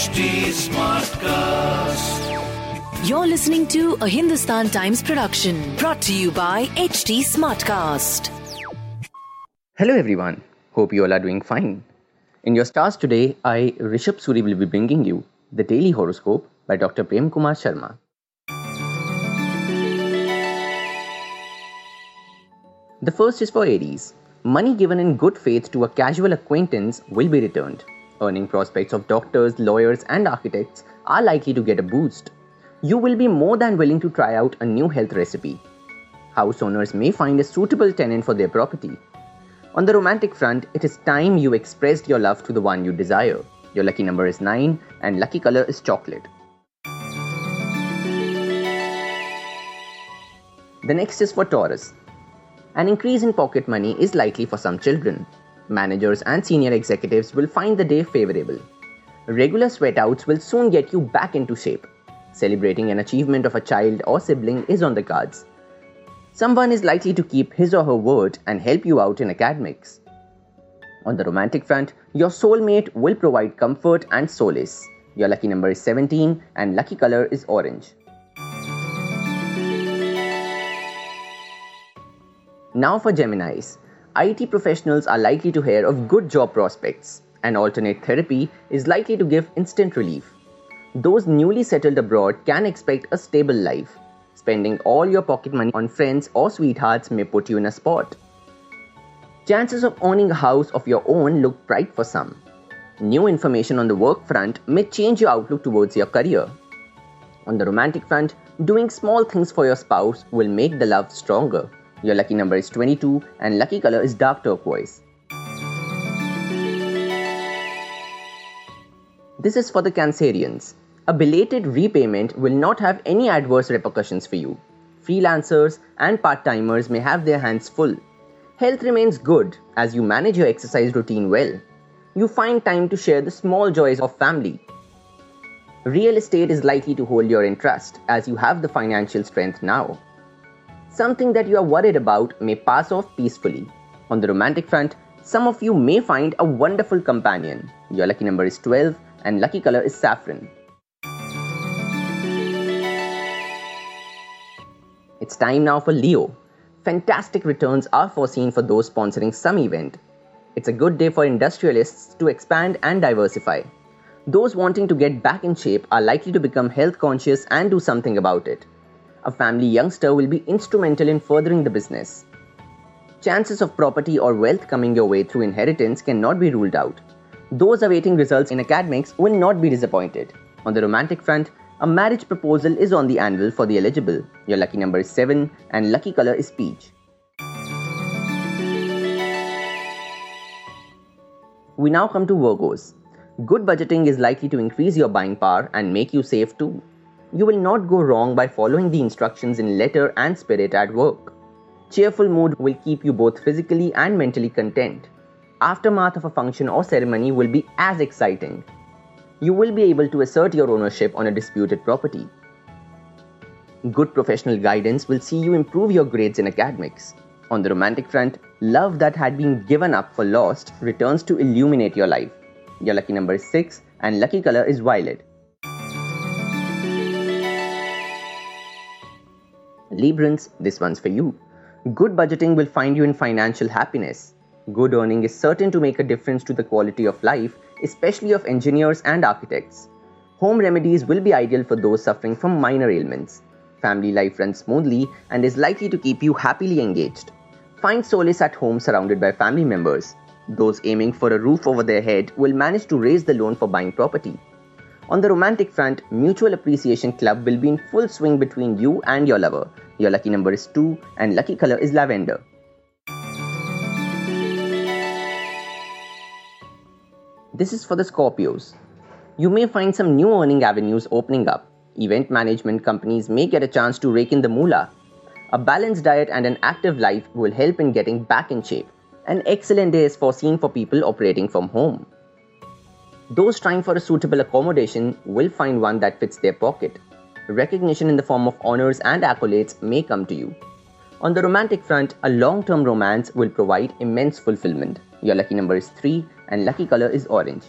HT Smartcast. You're listening to a Hindustan Times production brought to you by HT Smartcast. Hello everyone. Hope you all are doing fine. In your stars today, I, Rishabh Suri, will be bringing you the daily horoscope by Dr. Prem Kumar Sharma. The first is for Aries. Money given in good faith to a casual acquaintance will be returned. Earning prospects of doctors, lawyers, and architects are likely to get a boost. You will be more than willing to try out a new health recipe. House owners may find a suitable tenant for their property. On the romantic front, it is time you expressed your love to the one you desire. Your lucky number is 9 and lucky color is chocolate. The next is for Taurus. An increase in pocket money is likely for some children. Managers and senior executives will find the day favorable. Regular sweatouts will soon get you back into shape. Celebrating an achievement of a child or sibling is on the cards. Someone is likely to keep his or her word and help you out in academics. On the romantic front, your soulmate will provide comfort and solace. Your lucky number is 17 and lucky color is orange. Now for Geminis. IT professionals are likely to hear of good job prospects. and alternate therapy is likely to give instant relief. Those newly settled abroad can expect a stable life. Spending all your pocket money on friends or sweethearts may put you in a spot. Chances of owning a house of your own look bright for some. New information on the work front may change your outlook towards your career. On the romantic front, doing small things for your spouse will make the love stronger. Your lucky number is 22 and lucky color is dark turquoise. This is for the Cancerians. A belated repayment will not have any adverse repercussions for you. Freelancers and part timers may have their hands full. Health remains good as you manage your exercise routine well. You find time to share the small joys of family. Real estate is likely to hold your interest as you have the financial strength now. Something that you are worried about may pass off peacefully. On the romantic front, some of you may find a wonderful companion. Your lucky number is 12 and lucky color is saffron. It's time now for Leo. Fantastic returns are foreseen for those sponsoring some event. It's a good day for industrialists to expand and diversify. Those wanting to get back in shape are likely to become health conscious and do something about it. A family youngster will be instrumental in furthering the business. Chances of property or wealth coming your way through inheritance cannot be ruled out. Those awaiting results in academics will not be disappointed. On the romantic front, a marriage proposal is on the anvil for the eligible. Your lucky number is 7 and lucky color is peach. We now come to Virgos. Good budgeting is likely to increase your buying power and make you save too. You will not go wrong by following the instructions in letter and spirit at work. Cheerful mood will keep you both physically and mentally content. Aftermath of a function or ceremony will be as exciting. You will be able to assert your ownership on a disputed property. Good professional guidance will see you improve your grades in academics. On the romantic front, love that had been given up for lost returns to illuminate your life. Your lucky number is 6 and lucky color is violet. Librans, this one's for you. Good budgeting will find you in financial happiness. Good earning is certain to make a difference to the quality of life, especially of engineers and architects. Home remedies will be ideal for those suffering from minor ailments. Family life runs smoothly and is likely to keep you happily engaged. Find solace at home surrounded by family members. Those aiming for a roof over their head will manage to raise the loan for buying property. On the romantic front, Mutual Appreciation Club will be in full swing between you and your lover. Your lucky number is 2 and lucky color is lavender. This is for the Scorpios. You may find some new earning avenues opening up. Event management companies may get a chance to rake in the moolah. A balanced diet and an active life will help in getting back in shape. An excellent day is foreseen for people operating from home. Those trying for a suitable accommodation will find one that fits their pocket. Recognition in the form of honors and accolades may come to you. On the romantic front, a long term romance will provide immense fulfillment. Your lucky number is 3 and lucky color is orange.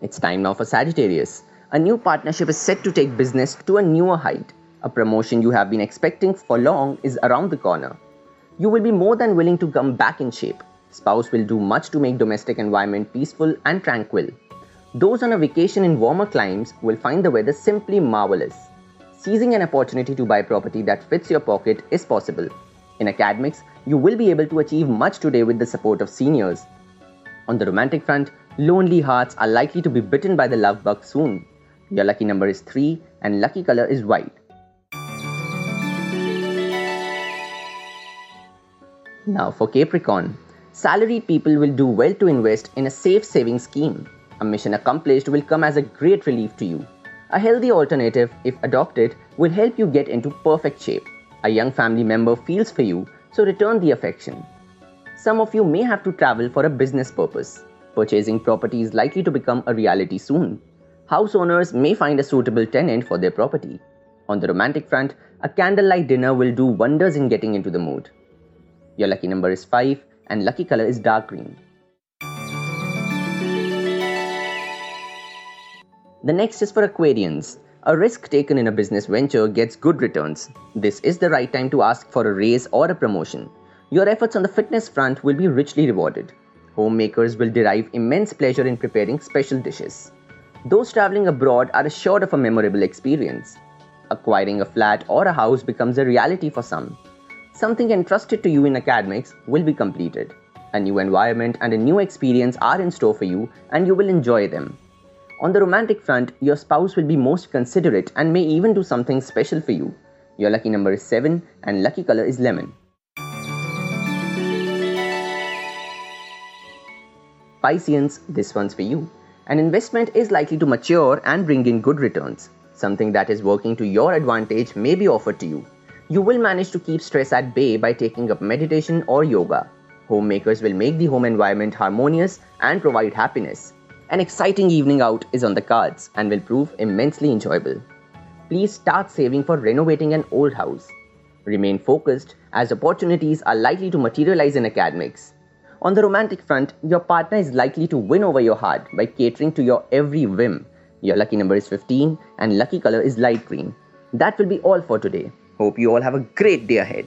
It's time now for Sagittarius. A new partnership is set to take business to a newer height. A promotion you have been expecting for long is around the corner. You will be more than willing to come back in shape. Spouse will do much to make domestic environment peaceful and tranquil. Those on a vacation in warmer climes will find the weather simply marvelous. Seizing an opportunity to buy property that fits your pocket is possible. In academics, you will be able to achieve much today with the support of seniors. On the romantic front, lonely hearts are likely to be bitten by the love bug soon. Your lucky number is 3 and lucky color is white. Now for Capricorn. Salaried people will do well to invest in a safe saving scheme. A mission accomplished will come as a great relief to you. A healthy alternative, if adopted, will help you get into perfect shape. A young family member feels for you, so return the affection. Some of you may have to travel for a business purpose. Purchasing property is likely to become a reality soon. House owners may find a suitable tenant for their property. On the romantic front, a candlelight dinner will do wonders in getting into the mood. Your lucky number is 5 and lucky color is dark green. The next is for Aquarians. A risk taken in a business venture gets good returns. This is the right time to ask for a raise or a promotion. Your efforts on the fitness front will be richly rewarded. Homemakers will derive immense pleasure in preparing special dishes. Those traveling abroad are assured of a memorable experience. Acquiring a flat or a house becomes a reality for some. Something entrusted to you in academics will be completed. A new environment and a new experience are in store for you, and you will enjoy them. On the romantic front, your spouse will be most considerate and may even do something special for you. Your lucky number is 7 and lucky color is lemon. Pisceans, this one's for you. An investment is likely to mature and bring in good returns. Something that is working to your advantage may be offered to you. You will manage to keep stress at bay by taking up meditation or yoga. Homemakers will make the home environment harmonious and provide happiness. An exciting evening out is on the cards and will prove immensely enjoyable. Please start saving for renovating an old house. Remain focused as opportunities are likely to materialize in academics. On the romantic front, your partner is likely to win over your heart by catering to your every whim. Your lucky number is 15 and lucky color is light green. That will be all for today. Hope you all have a great day ahead.